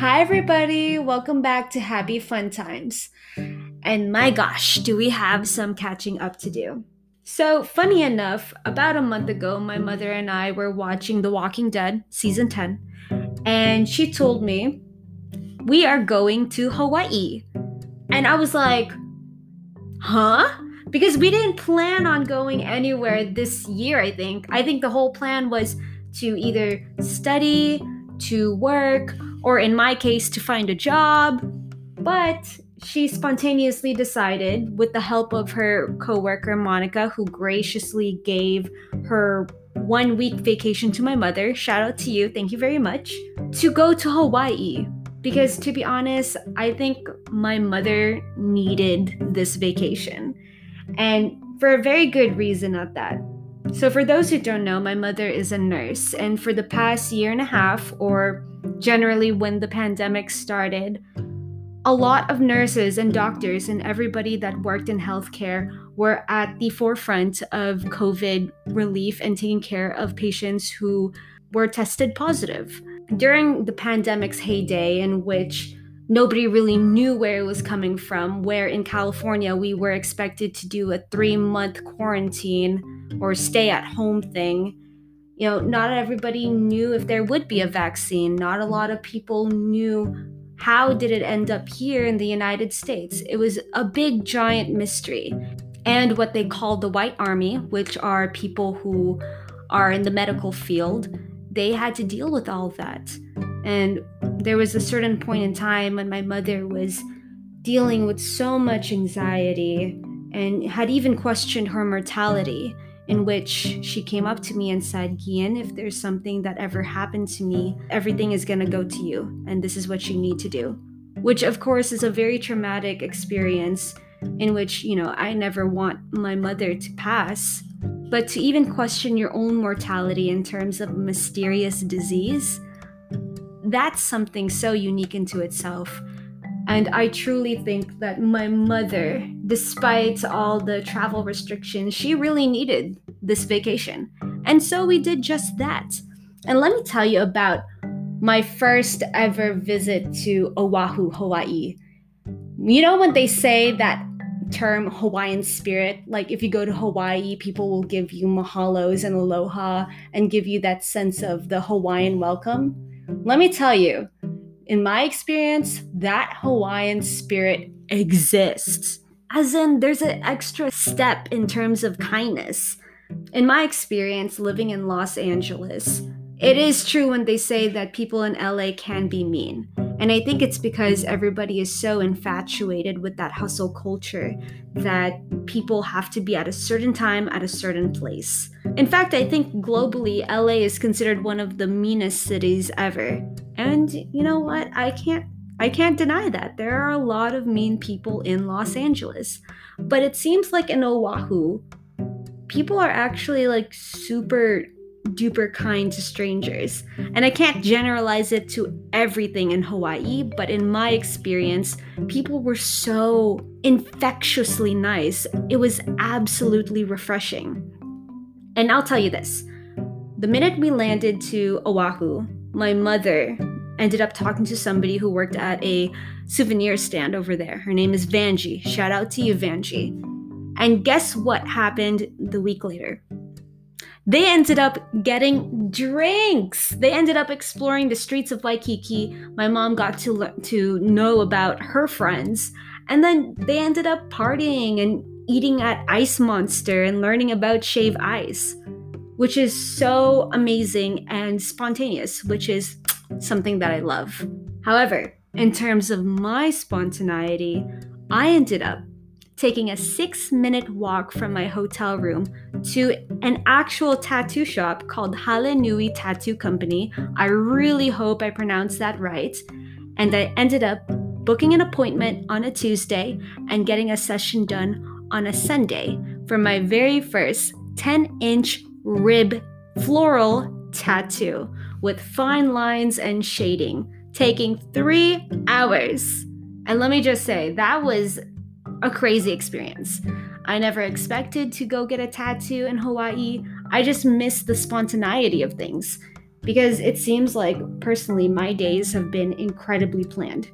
Hi, everybody. Welcome back to Happy Fun Times. And my gosh, do we have some catching up to do? So, funny enough, about a month ago, my mother and I were watching The Walking Dead season 10, and she told me, We are going to Hawaii. And I was like, Huh? Because we didn't plan on going anywhere this year, I think. I think the whole plan was to either study, to work, or in my case, to find a job. But she spontaneously decided, with the help of her coworker Monica, who graciously gave her one week vacation to my mother, shout out to you, thank you very much, to go to Hawaii. Because to be honest, I think my mother needed this vacation. And for a very good reason at that. So, for those who don't know, my mother is a nurse, and for the past year and a half, or generally when the pandemic started, a lot of nurses and doctors and everybody that worked in healthcare were at the forefront of COVID relief and taking care of patients who were tested positive. During the pandemic's heyday, in which nobody really knew where it was coming from, where in California we were expected to do a three month quarantine or stay at home thing. You know, not everybody knew if there would be a vaccine. Not a lot of people knew how did it end up here in the United States. It was a big, giant mystery. And what they called the White Army, which are people who are in the medical field, they had to deal with all of that. And there was a certain point in time when my mother was dealing with so much anxiety and had even questioned her mortality in which she came up to me and said, Gian, if there's something that ever happened to me, everything is going to go to you, and this is what you need to do. Which, of course, is a very traumatic experience in which, you know, I never want my mother to pass. But to even question your own mortality in terms of mysterious disease, that's something so unique into itself. And I truly think that my mother, despite all the travel restrictions, she really needed this vacation. And so we did just that. And let me tell you about my first ever visit to Oahu, Hawaii. You know, when they say that term Hawaiian spirit, like if you go to Hawaii, people will give you mahalos and aloha and give you that sense of the Hawaiian welcome. Let me tell you, in my experience, that Hawaiian spirit exists. As in, there's an extra step in terms of kindness. In my experience living in Los Angeles, it is true when they say that people in LA can be mean. And I think it's because everybody is so infatuated with that hustle culture that people have to be at a certain time at a certain place. In fact, I think globally, LA is considered one of the meanest cities ever. And you know what? I can't I can't deny that. There are a lot of mean people in Los Angeles. But it seems like in Oahu, people are actually like super duper kind to strangers. And I can't generalize it to everything in Hawaii, but in my experience, people were so infectiously nice. It was absolutely refreshing. And I'll tell you this the minute we landed to Oahu, my mother ended up talking to somebody who worked at a souvenir stand over there. Her name is Vanjie. Shout out to you, Vanjie. And guess what happened the week later? They ended up getting drinks. They ended up exploring the streets of Waikiki. My mom got to le- to know about her friends, and then they ended up partying and eating at Ice Monster and learning about shave ice, which is so amazing and spontaneous, which is something that I love. However, in terms of my spontaneity, I ended up taking a six minute walk from my hotel room to an actual tattoo shop called Hale Nui Tattoo Company. I really hope I pronounced that right. And I ended up booking an appointment on a Tuesday and getting a session done on a Sunday for my very first 10 inch rib floral tattoo with fine lines and shading, taking three hours. And let me just say, that was a crazy experience. I never expected to go get a tattoo in Hawaii. I just miss the spontaneity of things. because it seems like personally my days have been incredibly planned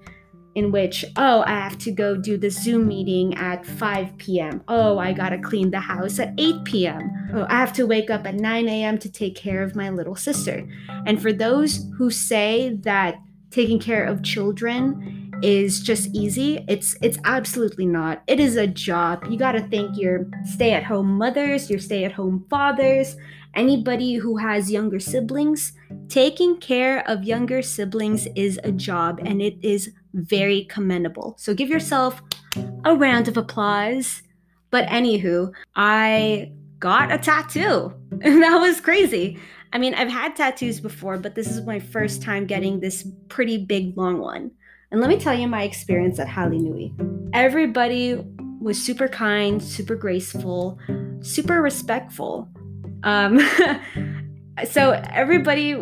in which, oh, I have to go do the Zoom meeting at 5 p.m. Oh, I gotta clean the house at 8 p.m. Oh, I have to wake up at 9 a.m. to take care of my little sister. And for those who say that taking care of children is just easy, it's it's absolutely not. It is a job. You gotta thank your stay-at-home mothers, your stay-at-home fathers, anybody who has younger siblings. Taking care of younger siblings is a job and it is very commendable. So give yourself a round of applause. But anywho, I got a tattoo. That was crazy. I mean, I've had tattoos before, but this is my first time getting this pretty big long one. And let me tell you my experience at Hale Nui. Everybody was super kind, super graceful, super respectful. Um, so everybody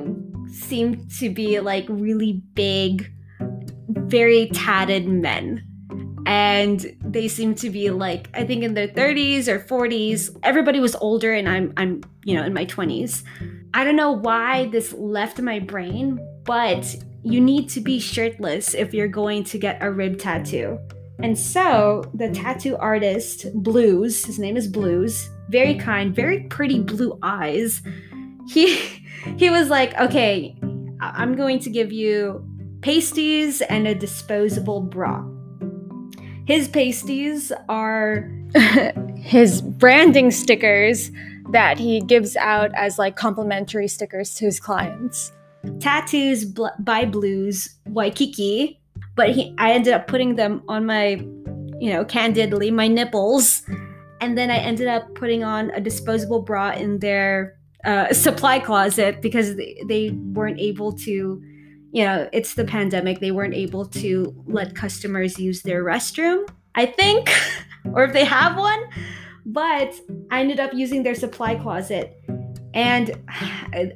seemed to be like really big, very tatted men. And they seemed to be like, I think in their 30s or 40s. Everybody was older, and I'm, I'm, you know, in my 20s. I don't know why this left my brain, but you need to be shirtless if you're going to get a rib tattoo. And so the tattoo artist, Blues, his name is Blues, very kind, very pretty blue eyes. He he was like, "Okay, I'm going to give you pasties and a disposable bra. His pasties are his branding stickers that he gives out as like complimentary stickers to his clients. Tattoos bl- by Blues Waikiki, but he I ended up putting them on my, you know, candidly my nipples, and then I ended up putting on a disposable bra in their uh, supply closet because they, they weren't able to you know, it's the pandemic. They weren't able to let customers use their restroom, I think, or if they have one. But I ended up using their supply closet. And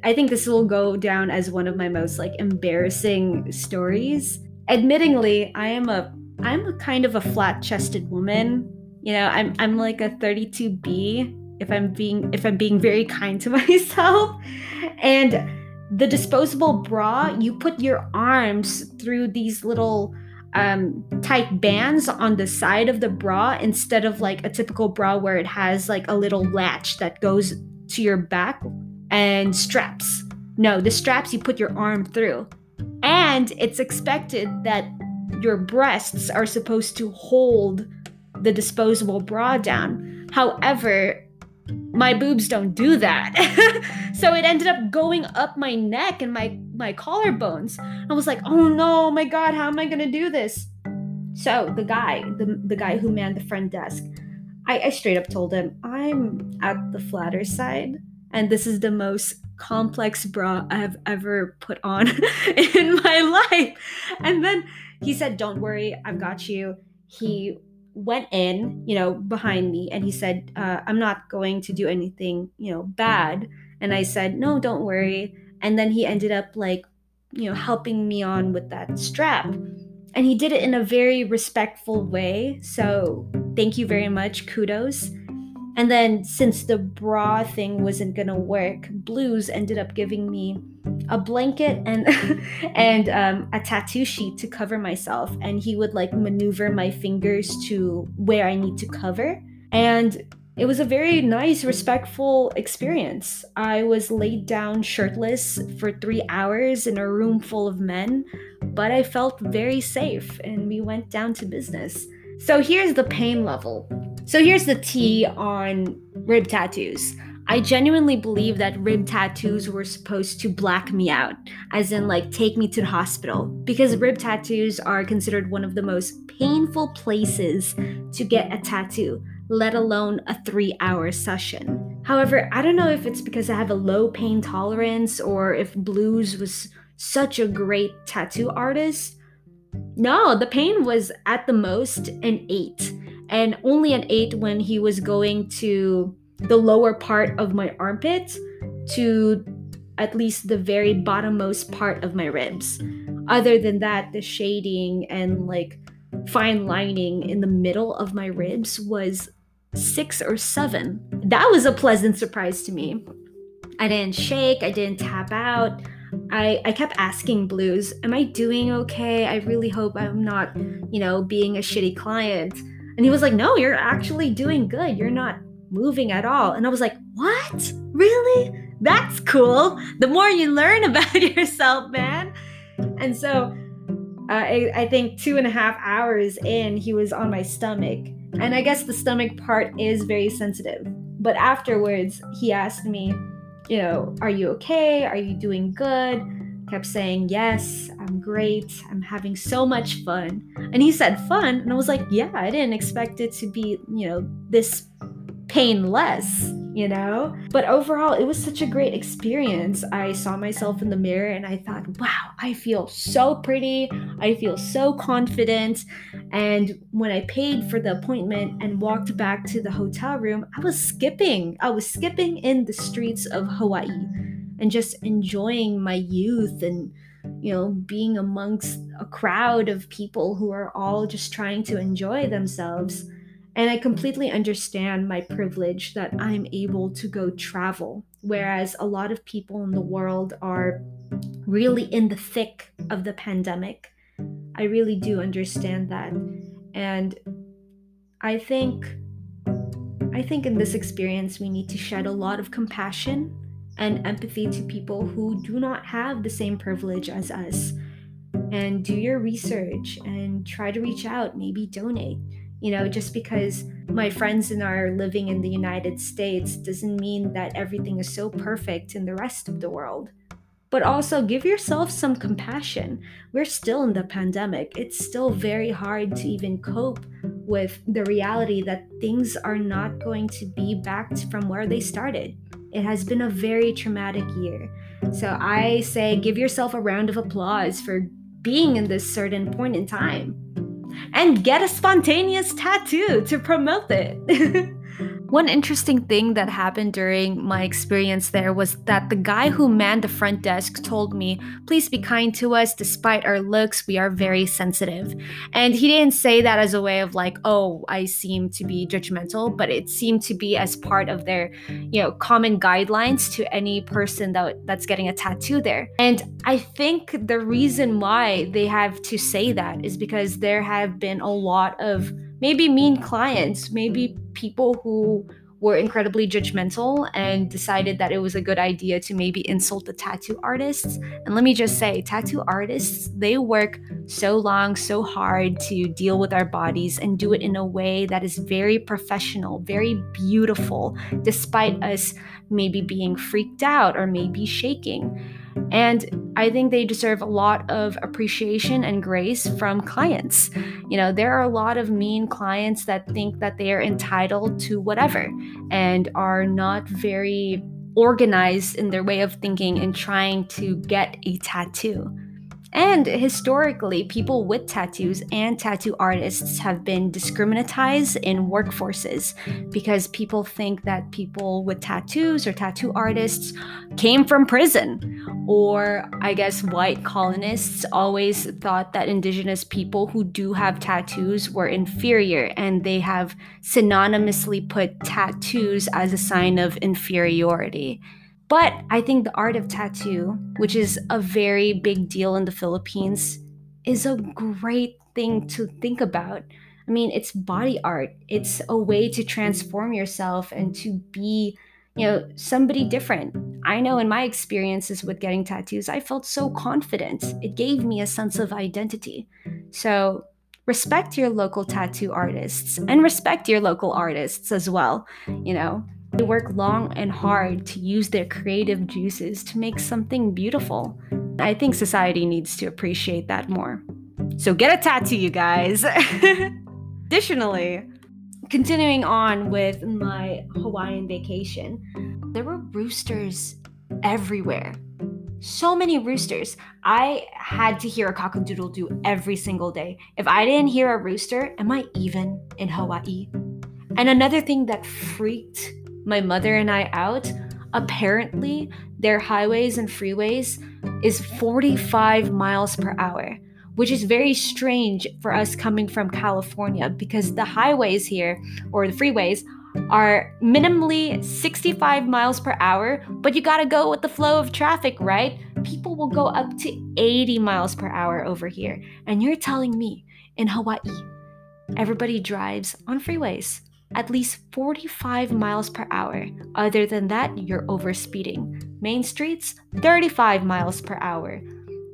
I think this will go down as one of my most like embarrassing stories. Admittingly, I am a I'm a kind of a flat-chested woman. You know, I'm I'm like a 32B if I'm being if I'm being very kind to myself. And the disposable bra, you put your arms through these little um, tight bands on the side of the bra instead of like a typical bra where it has like a little latch that goes to your back and straps. No, the straps you put your arm through. And it's expected that your breasts are supposed to hold the disposable bra down. However, my boobs don't do that. so it ended up going up my neck and my my collarbones. I was like, "Oh no, my god, how am I going to do this?" So the guy, the, the guy who manned the front desk, I, I straight up told him, "I'm at the flatter side, and this is the most complex bra I have ever put on in my life." And then he said, "Don't worry, I've got you." He went in, you know, behind me and he said, uh, I'm not going to do anything, you know, bad. And I said, No, don't worry. And then he ended up like, you know, helping me on with that strap. And he did it in a very respectful way. So thank you very much. Kudos. And then since the bra thing wasn't gonna work, Blues ended up giving me a blanket and and um, a tattoo sheet to cover myself, and he would like maneuver my fingers to where I need to cover. And it was a very nice, respectful experience. I was laid down shirtless for three hours in a room full of men, but I felt very safe, and we went down to business. So here's the pain level. So here's the T on rib tattoos. I genuinely believe that rib tattoos were supposed to black me out, as in, like, take me to the hospital, because rib tattoos are considered one of the most painful places to get a tattoo, let alone a three hour session. However, I don't know if it's because I have a low pain tolerance or if Blues was such a great tattoo artist. No, the pain was at the most an eight and only an eight when he was going to the lower part of my armpit to at least the very bottommost part of my ribs. Other than that, the shading and like fine lining in the middle of my ribs was six or seven. That was a pleasant surprise to me. I didn't shake, I didn't tap out. I, I kept asking Blues, Am I doing okay? I really hope I'm not, you know, being a shitty client. And he was like, No, you're actually doing good. You're not moving at all. And I was like, What? Really? That's cool. The more you learn about yourself, man. And so uh, I, I think two and a half hours in, he was on my stomach. And I guess the stomach part is very sensitive. But afterwards, he asked me, you know, are you okay? Are you doing good? Kept saying, yes, I'm great. I'm having so much fun. And he said, fun. And I was like, yeah, I didn't expect it to be, you know, this painless you know? But overall, it was such a great experience. I saw myself in the mirror and I thought, wow, I feel so pretty. I feel so confident. And when I paid for the appointment and walked back to the hotel room, I was skipping. I was skipping in the streets of Hawaii and just enjoying my youth and you know, being amongst a crowd of people who are all just trying to enjoy themselves. And I mm. completely understand my privilege that I'm able to go travel, whereas a lot of people in the world are really in the thick of the pandemic. I really do understand that. And I think I think in this experience we need to shed a lot of compassion and empathy to people who do not have the same privilege as us. And do your research and try to reach out, maybe donate you know, just because my friends and I are living in the United States doesn't mean that everything is so perfect in the rest of the world. But also give yourself some compassion. We're still in the pandemic. It's still very hard to even cope with the reality that things are not going to be back from where they started. It has been a very traumatic year. So I say give yourself a round of applause for being in this certain point in time and get a spontaneous tattoo to promote it. One interesting thing that happened during my experience there was that the guy who manned the front desk told me, Please be kind to us. Despite our looks, we are very sensitive. And he didn't say that as a way of like, Oh, I seem to be judgmental, but it seemed to be as part of their, you know, common guidelines to any person that, that's getting a tattoo there. And I think the reason why they have to say that is because there have been a lot of maybe mean mm-hmm. clients, maybe mm-hmm. people who were incredibly judgmental and decided that it was a good idea to maybe insult the tattoo artists. And let me just say, tattoo artists, they work so long, so hard to deal with our bodies and do it in a way that is very professional, very beautiful, despite us maybe being freaked out or maybe shaking. And I think they deserve a lot of appreciation and grace from clients. You know, there are a lot of mean clients that think that they are entitled to whatever and are not very organized in their way of thinking and trying to get a tattoo. And historically, people with tattoos and tattoo artists have been discriminatized in workforces because people think that people with tattoos or tattoo artists came from prison. Or, I guess, white colonists always thought that indigenous people who do have tattoos were inferior, and they have synonymously put tattoos as a sign of inferiority. But I think the art of tattoo, which is a very big deal in the Philippines, is a great thing to think about. I mean, it's body art. It's a way to transform yourself and to be, you know, somebody different. I know in my experiences with getting tattoos, I felt so confident. It gave me a sense of identity. So, respect your local tattoo artists and respect your local artists as well, you know. They work long and hard to use their creative juices to make something beautiful. I think society needs to appreciate that more. So get a tattoo, you guys. Additionally, continuing on with my Hawaiian vacation, there were roosters everywhere. So many roosters. I had to hear a cockadoodle do every single day. If I didn't hear a rooster, am I even in Hawaii? And another thing that freaked my mother and I out, apparently their highways and freeways is 45 miles per hour, which is very strange for us coming from California because the highways here or the freeways are minimally 65 miles per hour, but you gotta go with the flow of traffic, right? people will go up to 80 miles per hour over here. And you're telling me in Hawaii, everybody drives on freeways at least 45 miles per hour. Other than that, you're overspeeding. Main streets, 35 miles per hour.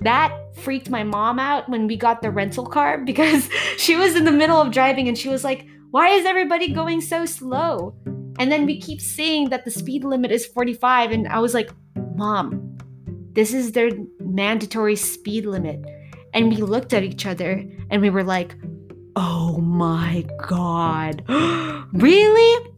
That freaked my mom out when we got the rental car because she was in the middle of driving and she was like, Why is everybody going so slow? And then we keep seeing that the speed limit is 45. And I was like, Mom, this is their mandatory speed limit. And we looked at each other and we were like, Oh my god. really?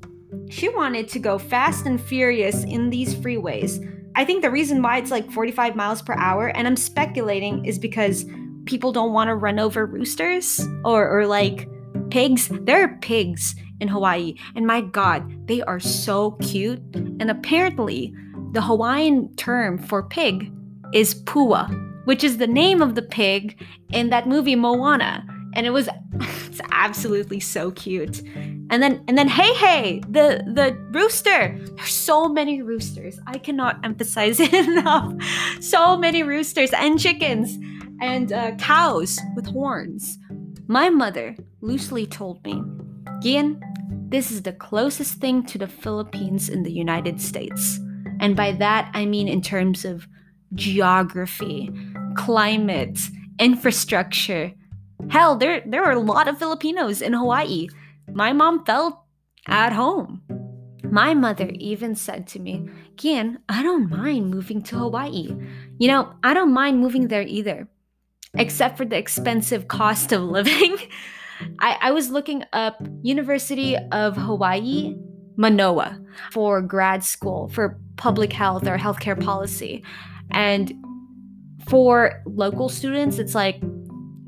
She wanted to go fast and furious in these freeways. I think the reason why it's like 45 miles per hour, and I'm speculating, is because people don't want to run over roosters or, or like pigs. There are pigs in Hawaii, and my god, they are so cute. And apparently, the Hawaiian term for pig is pua, which is the name of the pig in that movie Moana and it was it's absolutely so cute. And then and then hey hey the the rooster. There's so many roosters. I cannot emphasize it enough. So many roosters and chickens and uh, cows with horns. My mother loosely told me, Gian, this is the closest thing to the Philippines in the United States. And by that, I mean in terms of geography, climate, infrastructure, Hell, there there are a lot of Filipinos in Hawaii. My mom felt at home. My mother even said to me, Kian, I don't mind moving to Hawaii. You know, I don't mind moving there either, except for the expensive cost of living. I, I was looking up University of Hawaii, Manoa, for grad school for public health or healthcare policy. And for local students, it's like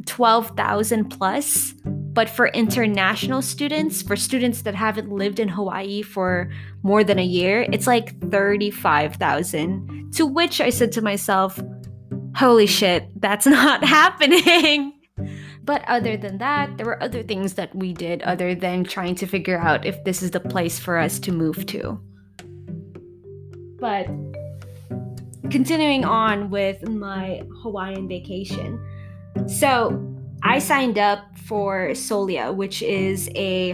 12,000 plus. But for international students, for students that haven't lived in Hawaii for more than a year, it's like 35,000. To which I said to myself, holy shit, that's not happening. But other than that, there were other things that we did other than trying to figure out if this is the place for us to move to. But continuing on with my Hawaiian vacation, so I signed up for Soliya, which is a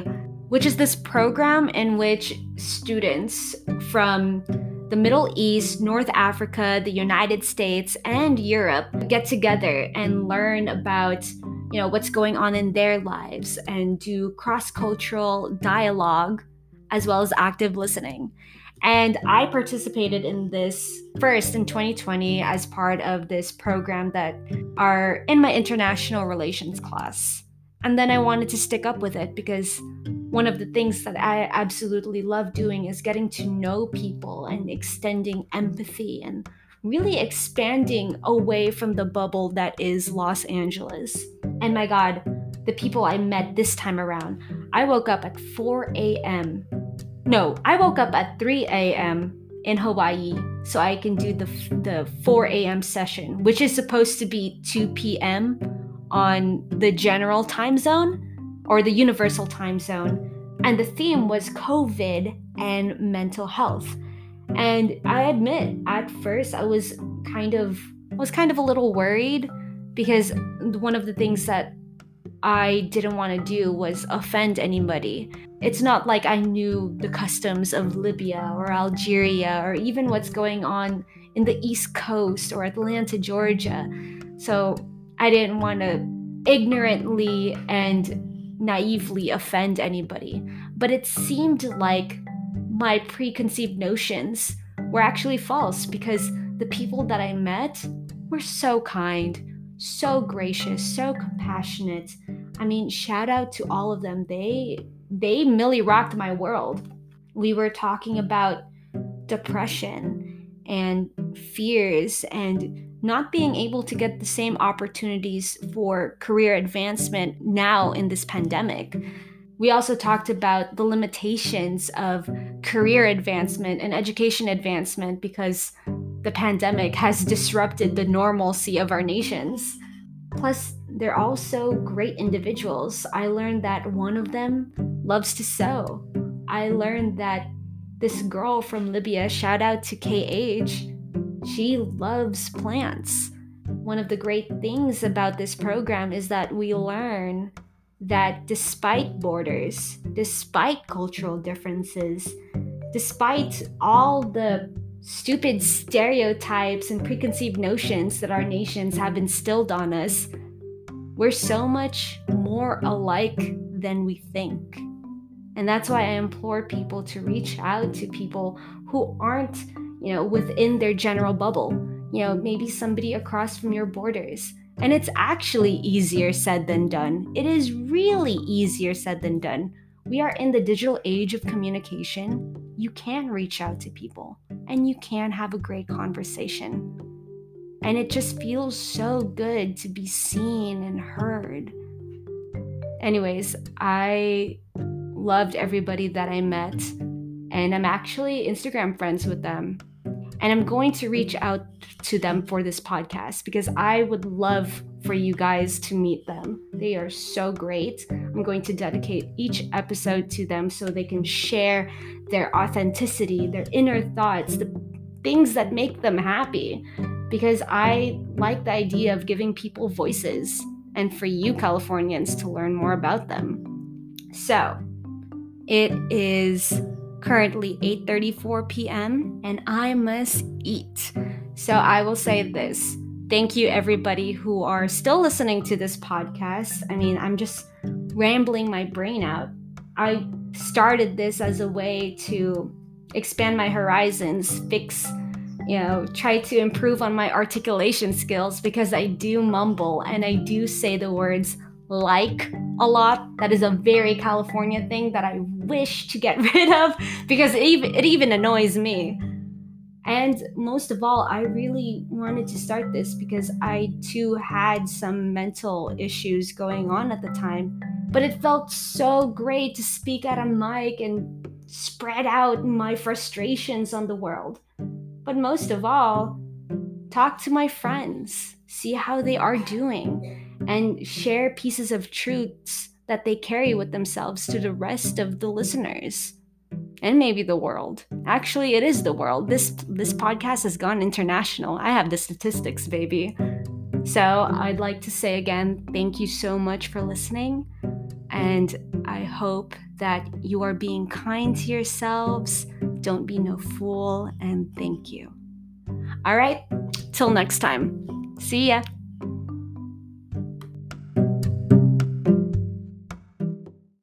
which is this program in which students from the Middle East, North Africa, the United States, and Europe get together and learn about you know what's going on in their lives and do cross-cultural dialogue as well as active listening. And I participated in this first in 2020 as part of this program that are in my international relations class. And then I wanted to stick up with it because one of the things that I absolutely love doing is getting to know people and extending empathy and really expanding away from the bubble that is Los Angeles. And my God, the people I met this time around, I woke up at 4 a.m. No, I woke up at 3 a.m. in Hawaii so I can do the, the 4 a.m. session, which is supposed to be 2 p.m. on the general time zone or the universal time zone. And the theme was COVID and mental health. And I admit, at first, I was kind of was kind of a little worried because one of the things that I didn't want to do was offend anybody. It's not like I knew the customs of Libya or Algeria or even what's going on in the East Coast or Atlanta, Georgia. So I didn't want to ignorantly and naively offend anybody. But it seemed like my preconceived notions were actually false because the people that I met were so kind so gracious, so compassionate. I mean, shout out to all of them. They they really rocked mm. my world. We were talking mm. about depression and fears and not being able to get the same opportunities for career advancement now in this pandemic. We also talked about the limitations of career advancement and education advancement because the pandemic has disrupted the normalcy of our nations. Plus, they're also great individuals. I learned that one of them loves to sew. I learned that this girl from Libya, shout out to KH, She loves plants. One of the great things about this program is that we learn that despite borders, despite cultural differences, despite all the stupid stereotypes and preconceived notions that our nations have instilled on us, we're so much more alike than we think. And that's why I implore people to reach out to people who aren't, you know, within their general bubble. You know, maybe somebody across from your borders. And it's actually easier said than done. It is really easier said than done. We are in the digital age of communication. You can reach out to people and you can have a great conversation. And it just feels so good to be seen and heard. Anyways, I loved everybody that I met, and I'm actually Instagram friends with them. And I'm going to reach out to them for this podcast because I would love for you guys to meet them. They are so great. I'm going to dedicate each episode to them so they can share their authenticity, their inner thoughts, the things that make them happy. Because I like the idea of giving people voices and for you Californians to learn more about them. So, it is currently 8:34 p.m. and I must eat. So I will say this. Thank you everybody who are still listening to this podcast. I mean, I'm just rambling my brain out. I started this as a way to expand my horizons, fix you know, try to improve on my articulation skills because I do mumble and I do say the words like a lot. That is a very California thing that I wish to get rid of because it even, it even annoys me. And most of all, I really wanted to start this because I too had some mental issues going on at the time. But it felt so great to speak at a mic and spread out my frustrations on the world. But most of all, talk to my friends, see how they are doing and share pieces of truths that they carry with themselves to the rest of the listeners and maybe the world. Actually, it is the world. This this podcast has gone international. I have the statistics, baby. So, I'd like to say again, thank you so much for listening and I hope that you are being kind to yourselves. Don't be no fool and thank you. All right, till next time. See ya.